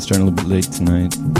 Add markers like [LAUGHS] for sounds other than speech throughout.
starting a little bit late tonight.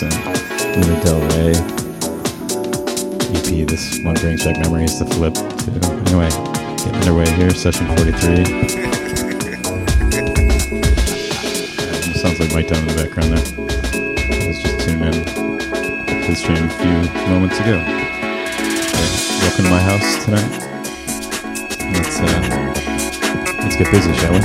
Ray Luna Del Ray EP. This one brings back memories. The flip. Too. Anyway, getting underway here. Session 43. Um, [LAUGHS] sounds like Mike down in the background there. I was just tuning in to the stream a few moments ago. Welcome to my house tonight. Let's uh, let's get busy, shall we?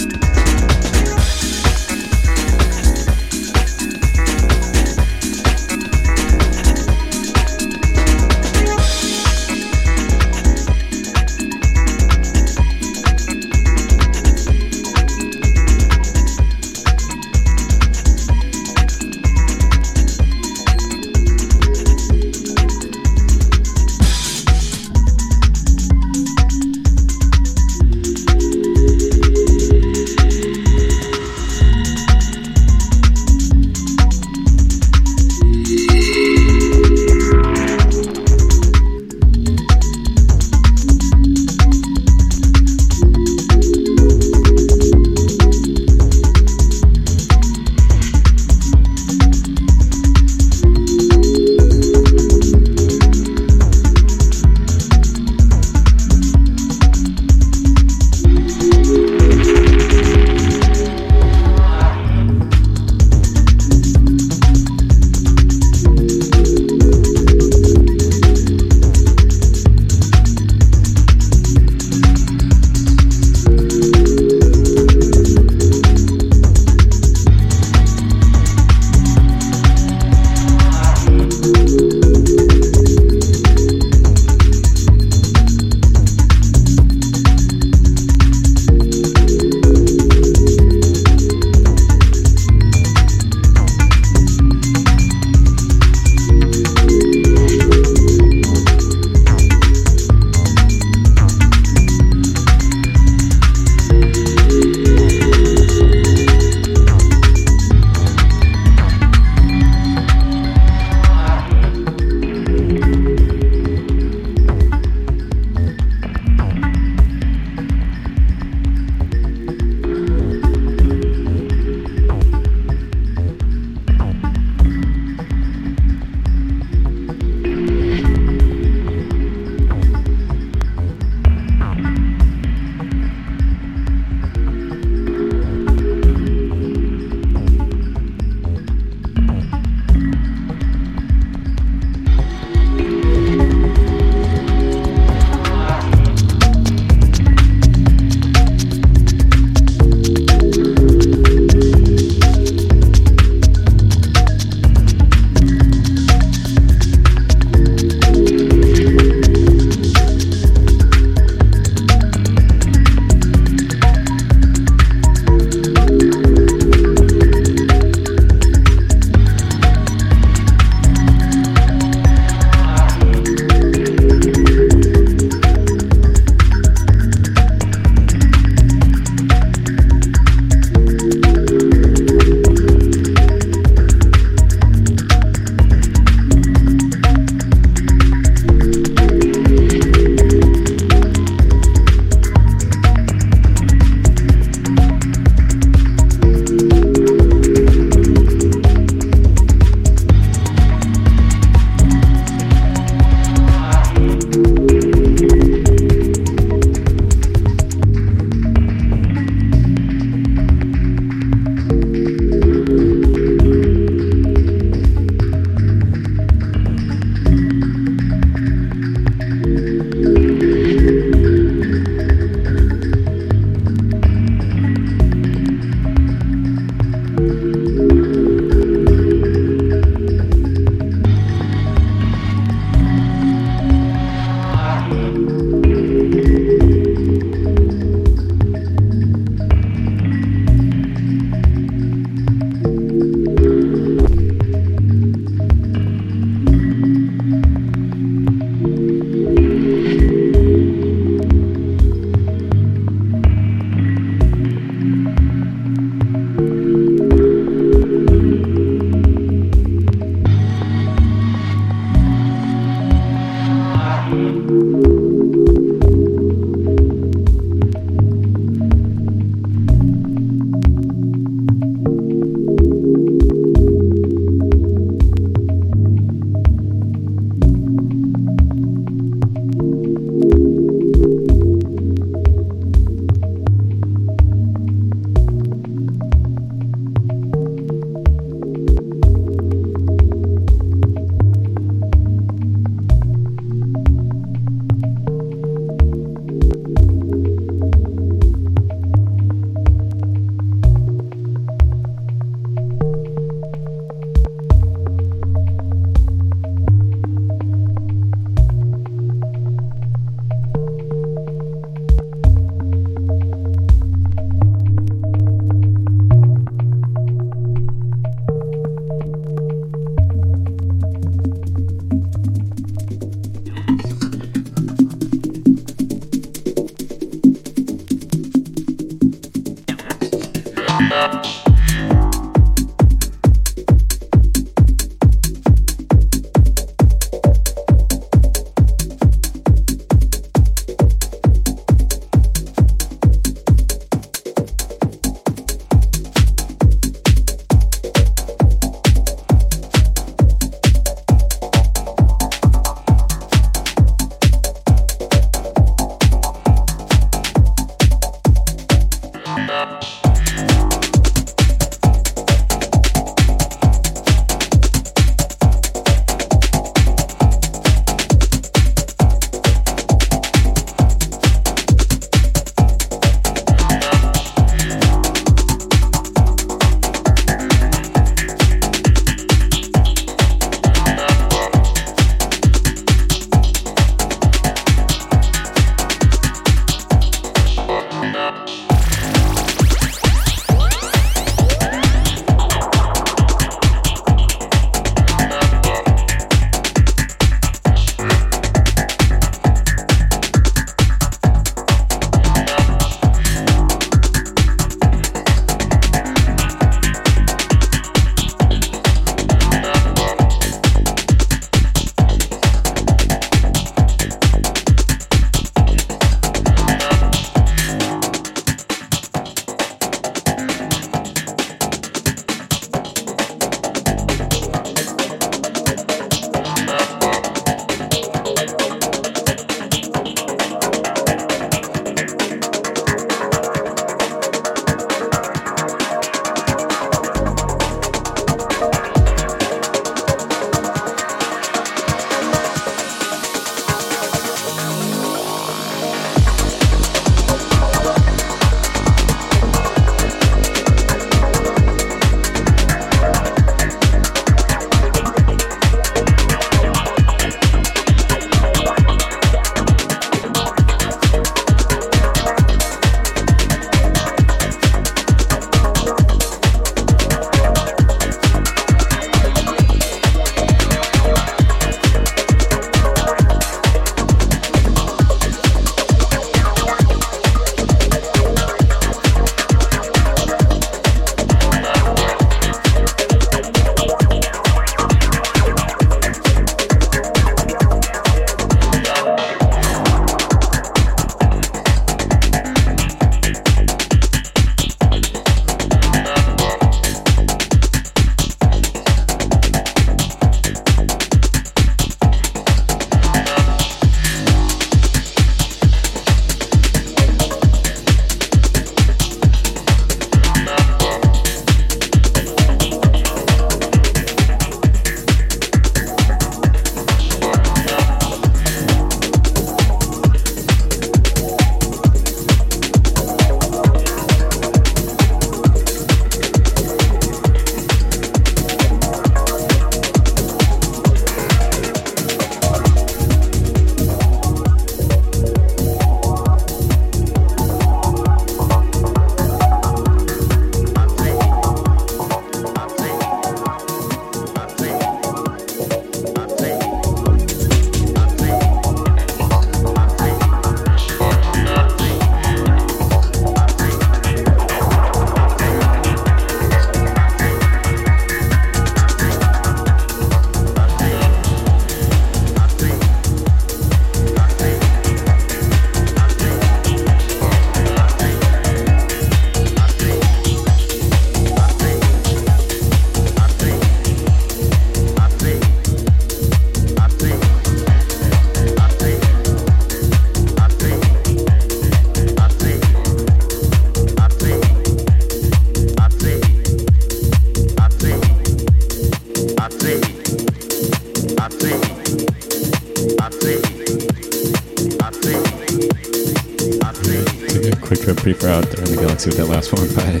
With that last one by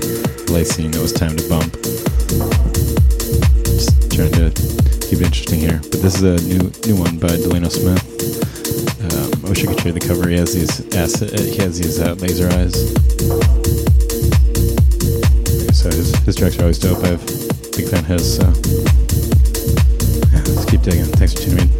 Lacey. It was time to bump. Just trying to keep it interesting here. But this is a new new one by Delano Smith. Um, I wish I could show you the cover. He has these acid, uh, he has these uh, laser eyes. So his, his tracks are always dope. I have big fan of his. So let's keep digging. Thanks for tuning in.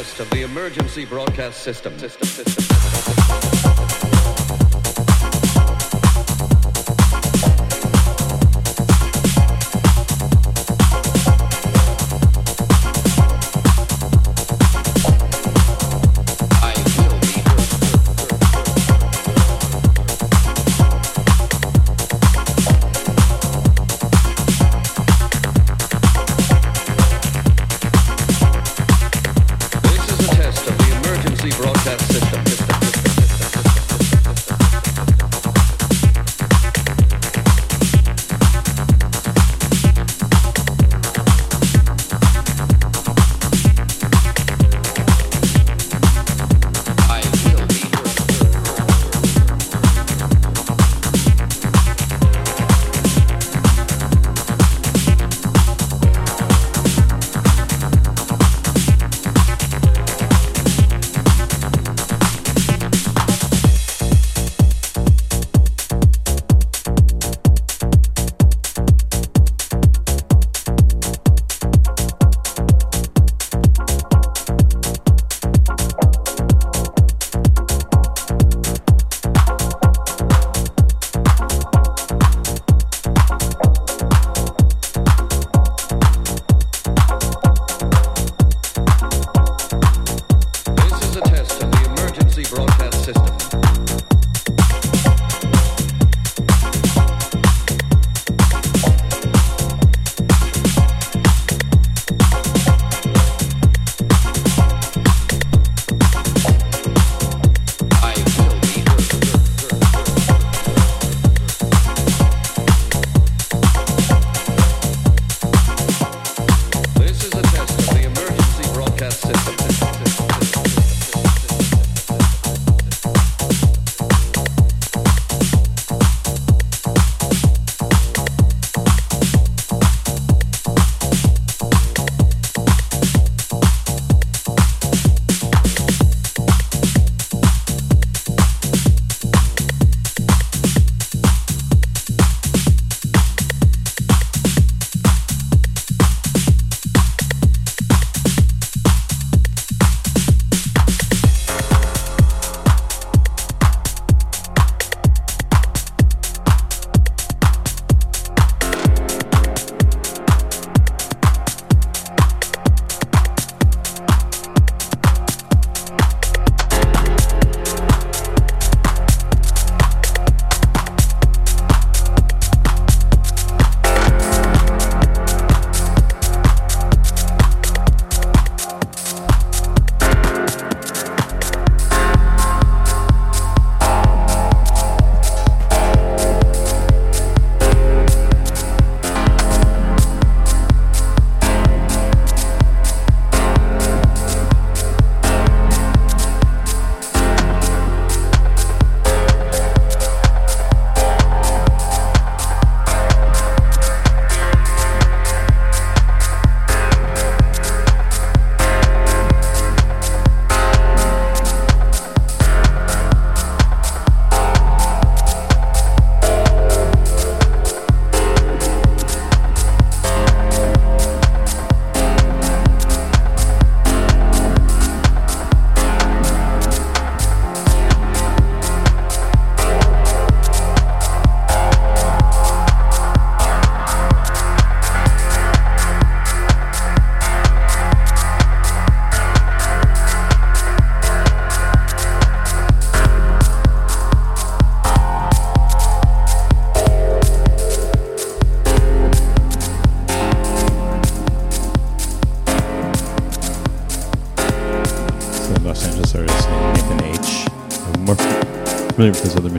test of the emergency broadcast system. system, system. move because of the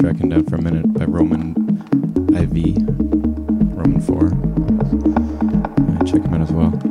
tracking down for a minute by Roman IV, Roman 4. Uh, check him out as well.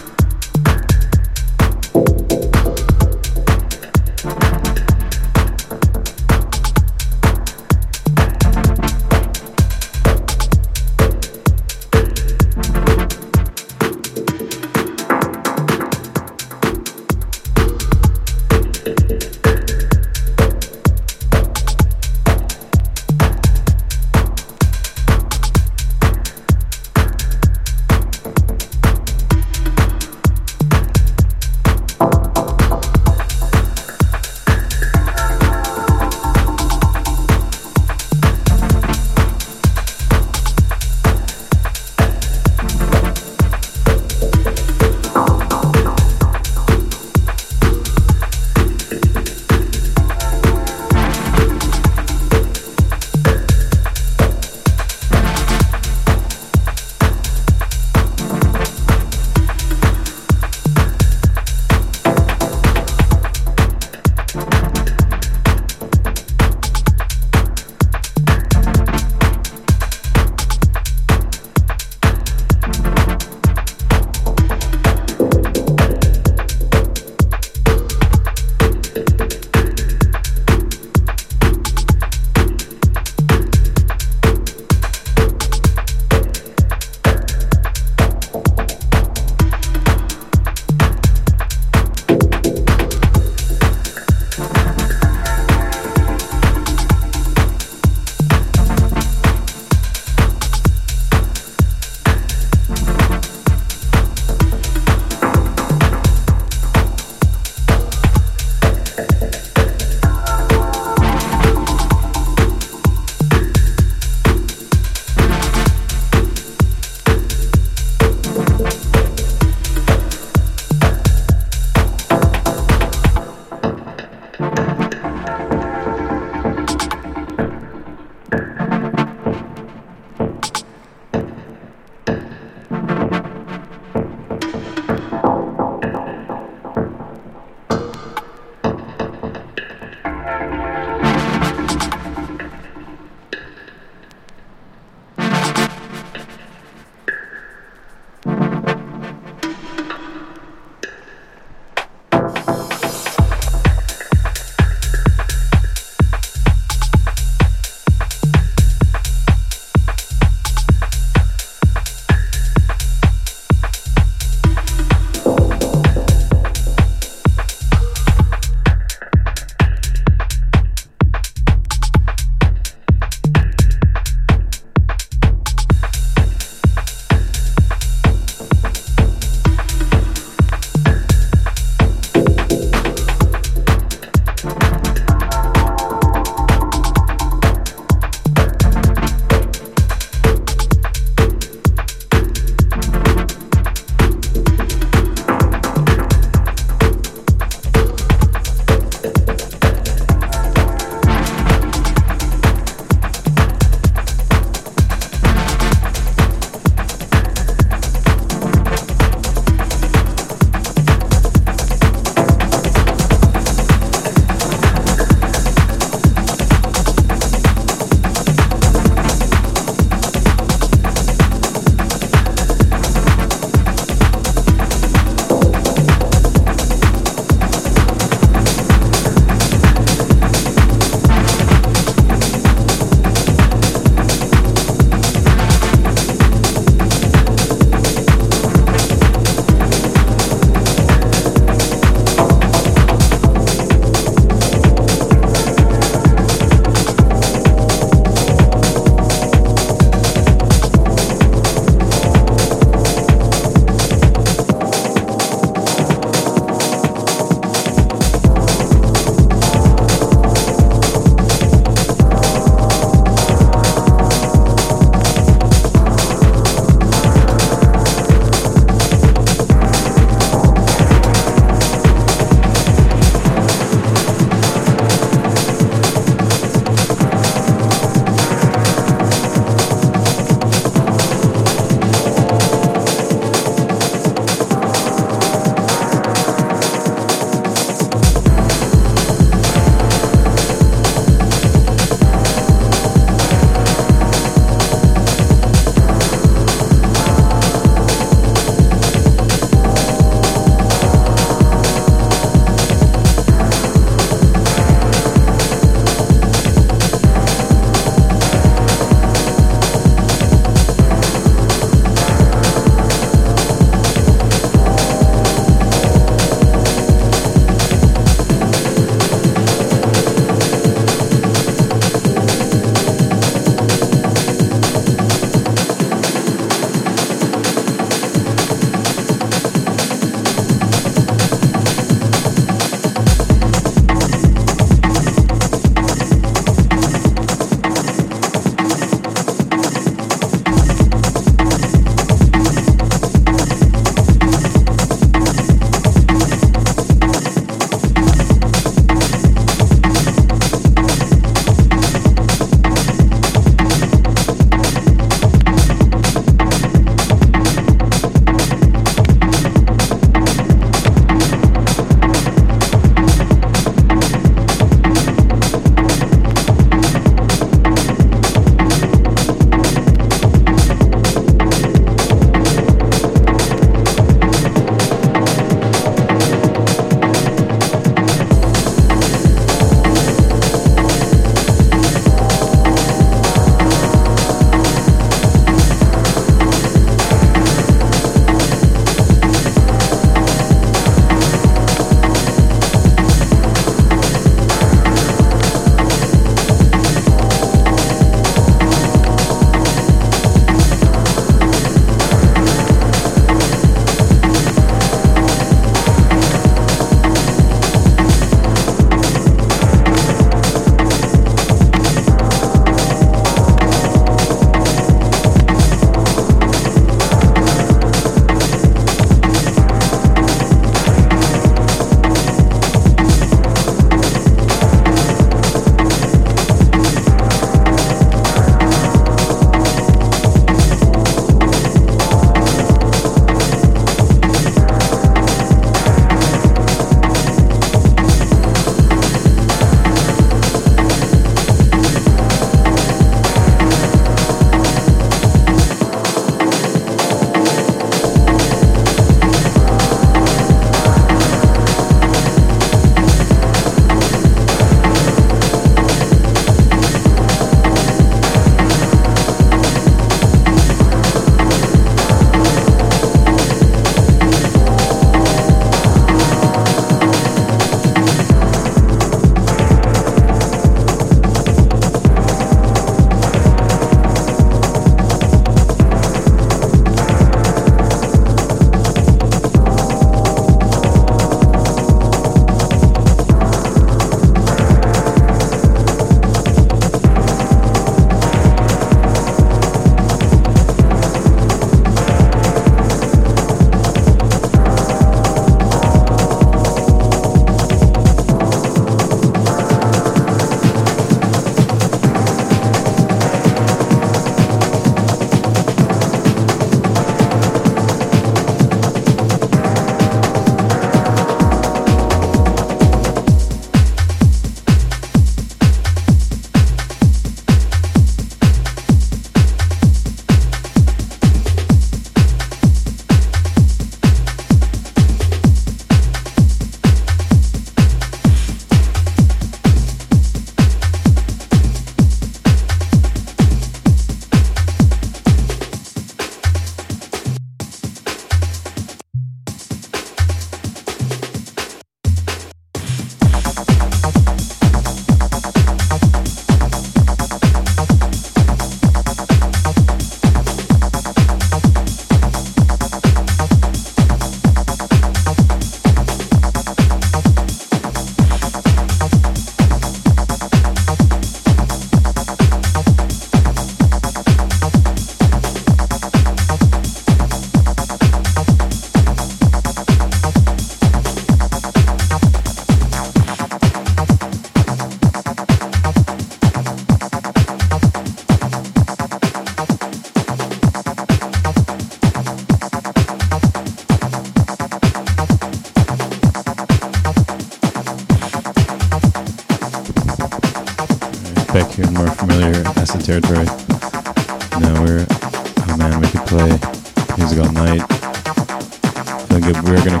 Good. We're gonna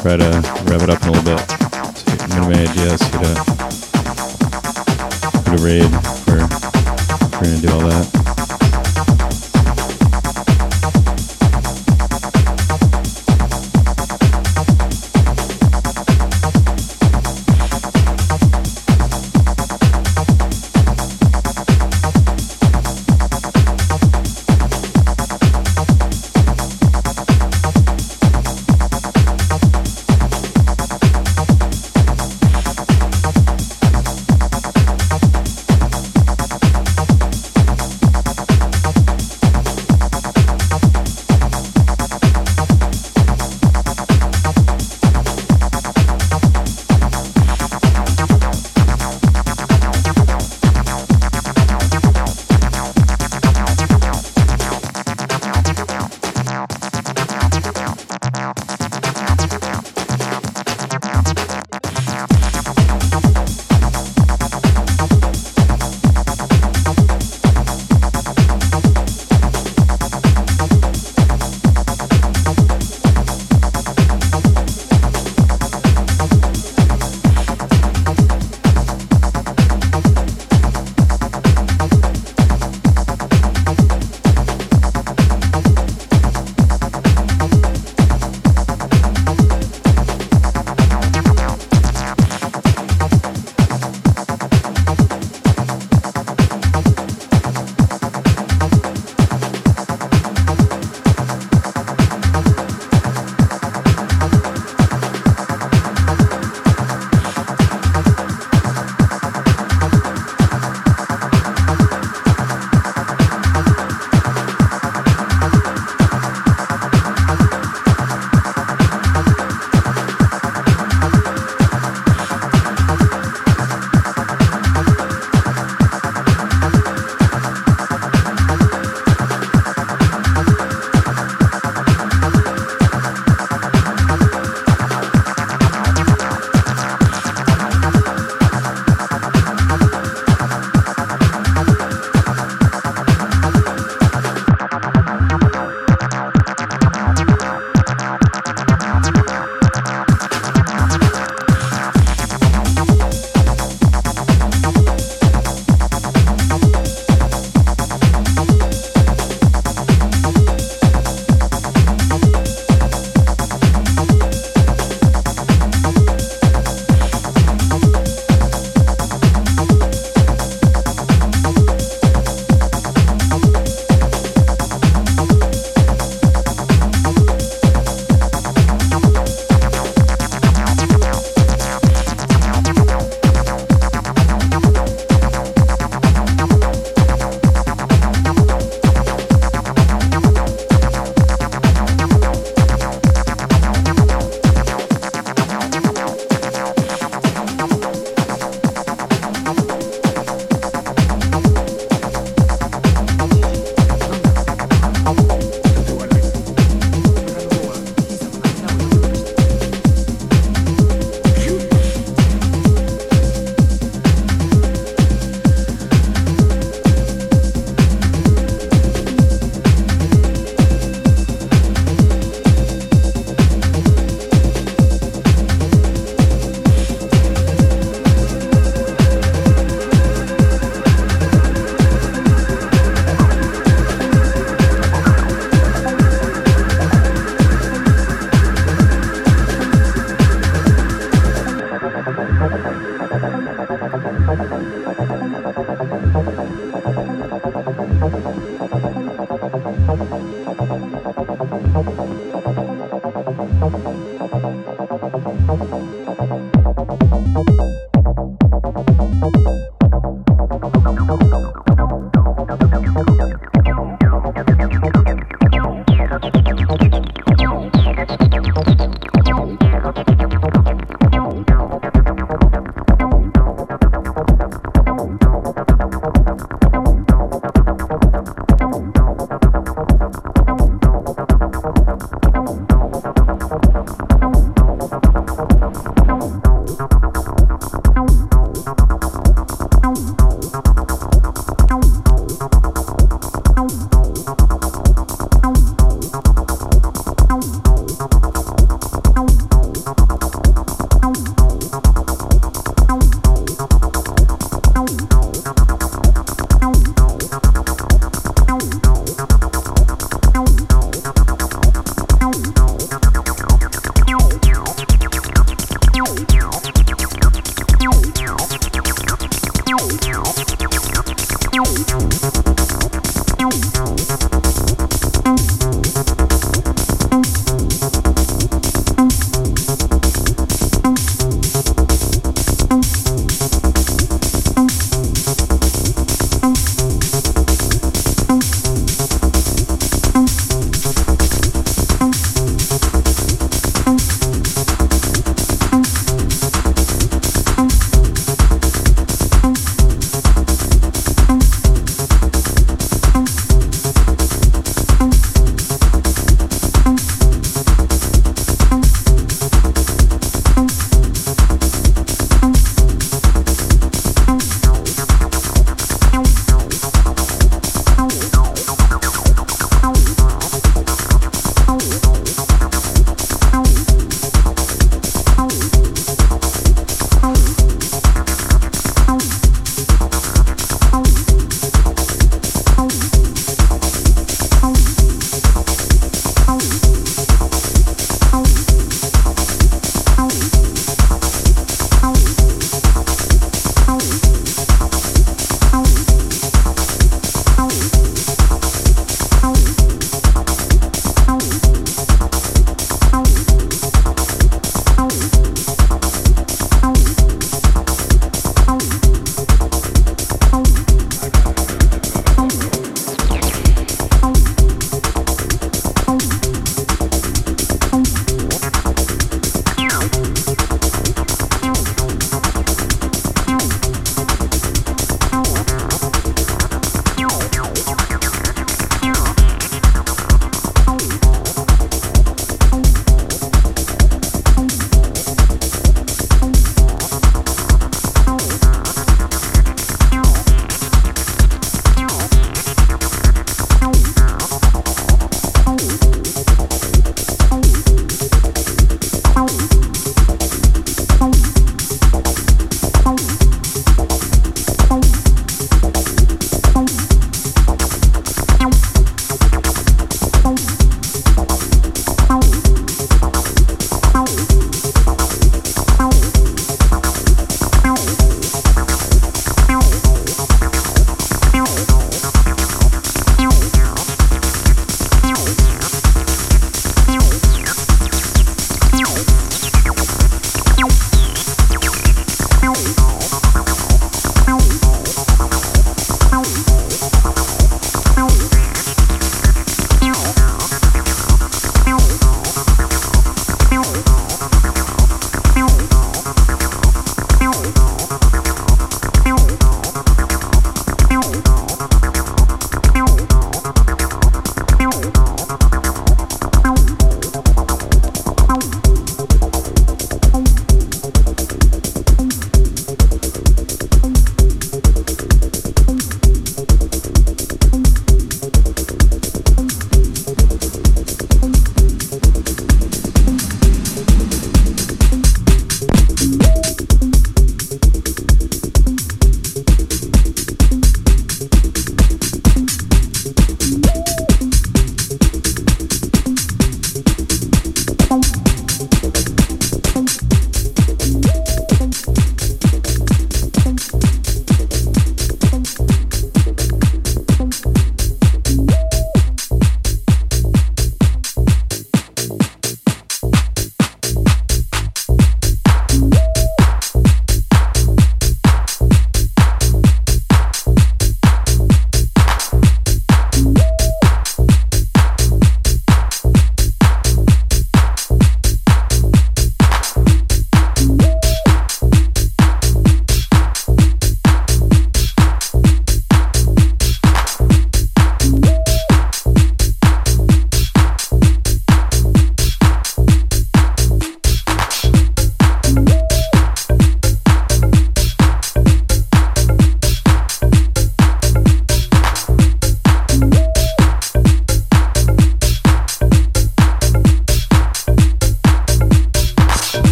try to rev it up in a little bit. So, my idea is to hit a raid. We're gonna do all that.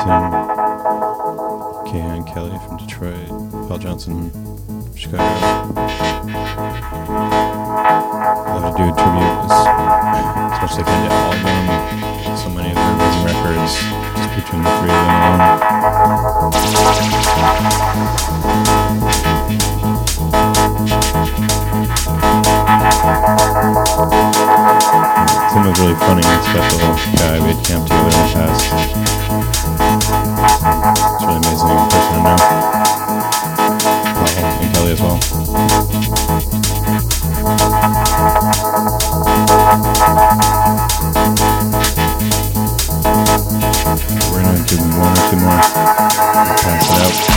Tim K-Hand Kelli from Detroit, Paul Johnson from Chicago. Thought I'd do a tribute as, as I can to all of them. So many of their amazing records, just between the three of them alone. Tim was really funny and special guy. We had camped together in the past. It's really amazing person to know. Paul and Kelli as well. We're gonna do one or two more. Pass it out.